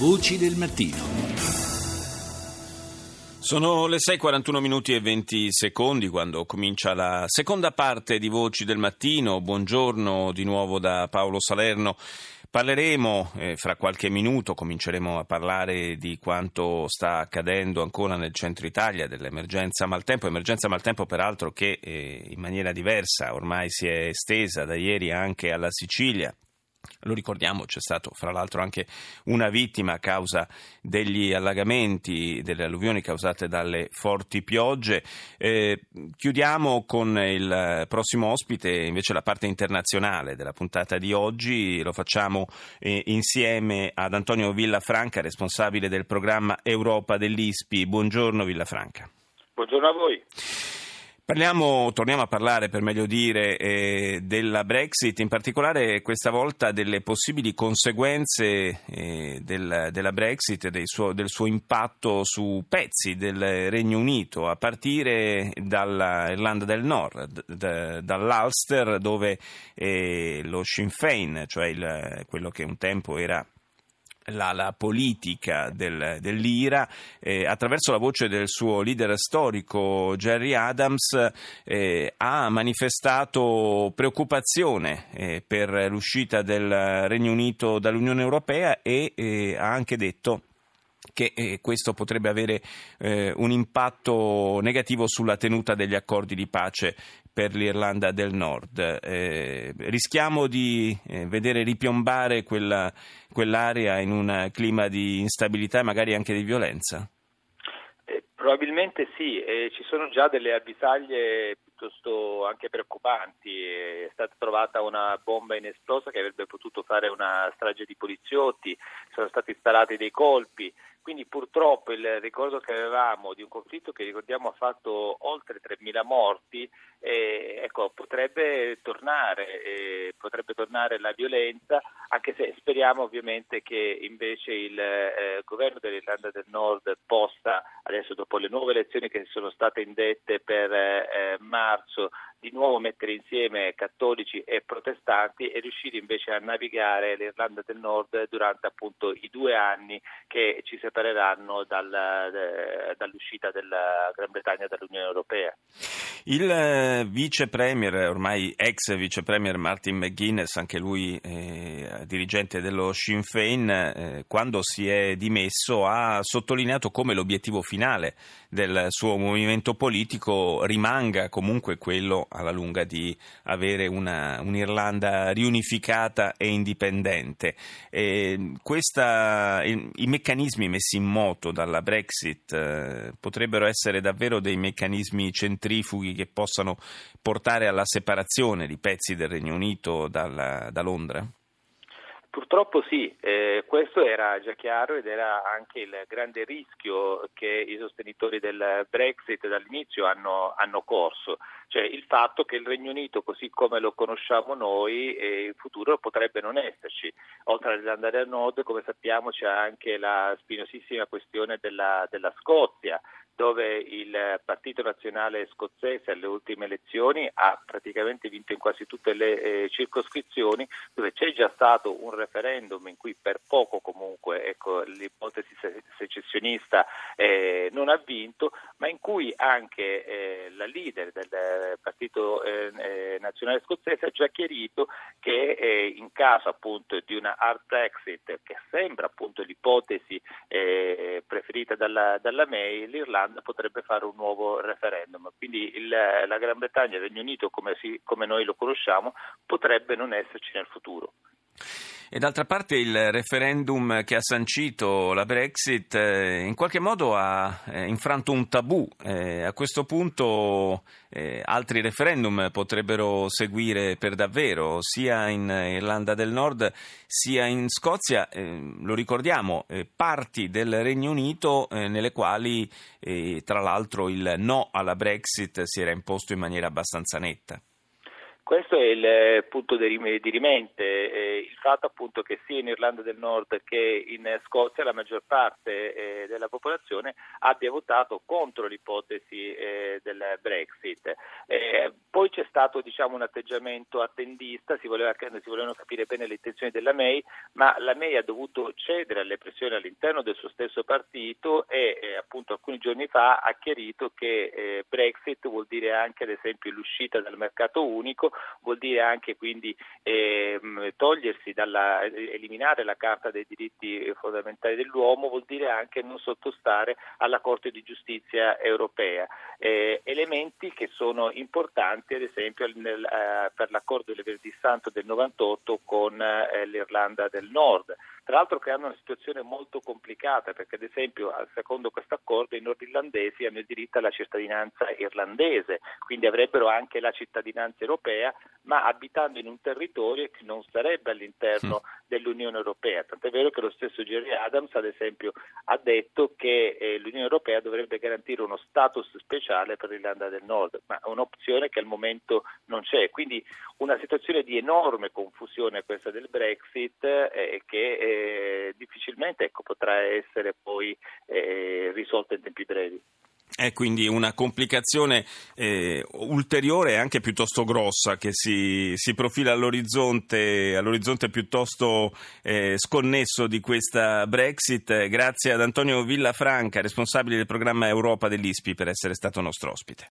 Voci del mattino. Sono le 6:41 minuti e 20 secondi quando comincia la seconda parte di Voci del Mattino. Buongiorno di nuovo da Paolo Salerno. Parleremo eh, fra qualche minuto, cominceremo a parlare di quanto sta accadendo ancora nel centro Italia, dell'emergenza maltempo, emergenza maltempo peraltro che eh, in maniera diversa ormai si è estesa da ieri anche alla Sicilia. Lo ricordiamo, c'è stato fra l'altro anche una vittima a causa degli allagamenti, delle alluvioni causate dalle forti piogge. Eh, chiudiamo con il prossimo ospite, invece la parte internazionale della puntata di oggi. Lo facciamo eh, insieme ad Antonio Villafranca, responsabile del programma Europa dell'ISPI. Buongiorno Villafranca. Buongiorno a voi. Parliamo, torniamo a parlare per meglio dire eh, della Brexit, in particolare questa volta delle possibili conseguenze eh, del, della Brexit, del suo, del suo, impatto su pezzi del Regno Unito, a partire dall'Irlanda del Nord, d- dall'Ulster dove eh, lo Sinn Féin, cioè il, quello che un tempo era la politica del, dell'IRA eh, attraverso la voce del suo leader storico Jerry Adams eh, ha manifestato preoccupazione eh, per l'uscita del Regno Unito dall'Unione Europea e eh, ha anche detto che eh, questo potrebbe avere eh, un impatto negativo sulla tenuta degli accordi di pace per l'Irlanda del Nord. Eh, rischiamo di eh, vedere ripiombare quella, quell'area in un clima di instabilità e magari anche di violenza? Eh, probabilmente sì, ci sono già delle avvisaglie piuttosto anche preoccupanti. È stata trovata una bomba inesplosa che avrebbe potuto fare una strage di poliziotti, sono stati installati dei colpi. Quindi purtroppo il ricordo che avevamo di un conflitto che ricordiamo ha fatto oltre 3.000 morti, eh, ecco, potrebbe tornare, eh, potrebbe tornare la violenza, anche se speriamo ovviamente che invece il eh, governo dell'Irlanda del Nord possa, adesso dopo le nuove elezioni che sono state indette per eh, marzo, di nuovo mettere insieme cattolici e protestanti e riuscire invece a navigare l'Irlanda del Nord durante appunto i due anni che ci separeranno dal, eh, dall'uscita della Gran Bretagna dall'Unione Europea. Il eh, vice premier, ormai ex vice premier Martin McGuinness, anche lui eh, dirigente dello Sinn Féin, eh, quando si è dimesso ha sottolineato come l'obiettivo finale del suo movimento politico rimanga comunque quello alla lunga di avere una, un'Irlanda riunificata e indipendente. E questa, i, i, meccanismi messi in moto dalla Brexit eh, potrebbero essere davvero dei meccanismi centrifughi che possano portare alla separazione di pezzi del Regno Unito dalla, da Londra? Purtroppo sì, eh, questo era già chiaro ed era anche il grande rischio che i sostenitori del Brexit dall'inizio hanno, hanno corso, cioè il fatto che il Regno Unito così come lo conosciamo noi eh, in futuro potrebbe non esserci. Oltre all'Irlanda del Nord, come sappiamo, c'è anche la spinosissima questione della, della Scozia il Partito Nazionale Scozzese alle ultime elezioni ha praticamente vinto in quasi tutte le eh, circoscrizioni, dove c'è già stato un referendum in cui per poco comunque ecco, l'ipotesi secessionista eh, non ha vinto, ma in cui anche eh, la leader del Partito eh, eh, Nazionale Scozzese ha già chiarito che eh, in caso appunto di una hard Brexit, che sembra appunto l'ipotesi preferita dalla, dalla May, l'Irlanda potrebbe fare un nuovo referendum. Quindi il, la Gran Bretagna e il Regno Unito, come, si, come noi lo conosciamo, potrebbe non esserci nel futuro. E d'altra parte il referendum che ha sancito la Brexit eh, in qualche modo ha eh, infranto un tabù. Eh, a questo punto eh, altri referendum potrebbero seguire per davvero, sia in Irlanda del Nord sia in Scozia. Eh, lo ricordiamo, eh, parti del Regno Unito nelle quali tra l'altro il no alla Brexit si era imposto in maniera abbastanza netta. Questo è il eh, punto di rimente, eh, il fatto appunto che sia in Irlanda del Nord che in Scozia la maggior parte eh, della popolazione abbia votato contro l'ipotesi del Brexit. Poi c'è stato diciamo, un atteggiamento attendista, si, voleva, si, volevano capire bene le intenzioni della May, ma la May ha dovuto cedere alle pressioni all'interno del suo stesso partito e appunto alcuni giorni fa ha chiarito che Brexit vuol dire anche ad esempio l'uscita dal mercato unico vuol dire anche quindi ehm, togliersi dalla, eliminare la Carta dei diritti fondamentali dell'uomo, vuol dire anche non sottostare alla Corte di giustizia europea. Eh, elementi che sono importanti ad esempio nel, eh, per l'accordo del Verdi Santo del 98 con eh, l'Irlanda del Nord tra l'altro creando una situazione molto complicata perché ad esempio secondo questo accordo i nordirlandesi hanno il diritto alla cittadinanza irlandese, quindi avrebbero anche la cittadinanza europea, ma abitando in un territorio che non sarebbe all'interno mm. dell'Unione Europea. Tant'è vero che lo stesso Jerry Adams ad esempio ha detto che eh, l'Unione Europea dovrebbe garantire uno status speciale per l'Irlanda del Nord, ma è un'opzione che al momento non c'è. Quindi una situazione di enorme confusione questa del Brexit eh, che eh, difficilmente ecco, potrà essere poi eh, risolta in tempi brevi. È quindi una complicazione eh, ulteriore e anche piuttosto grossa che si, si profila all'orizzonte, all'orizzonte piuttosto eh, sconnesso di questa Brexit. Grazie ad Antonio Villafranca, responsabile del programma Europa dell'ISPI, per essere stato nostro ospite.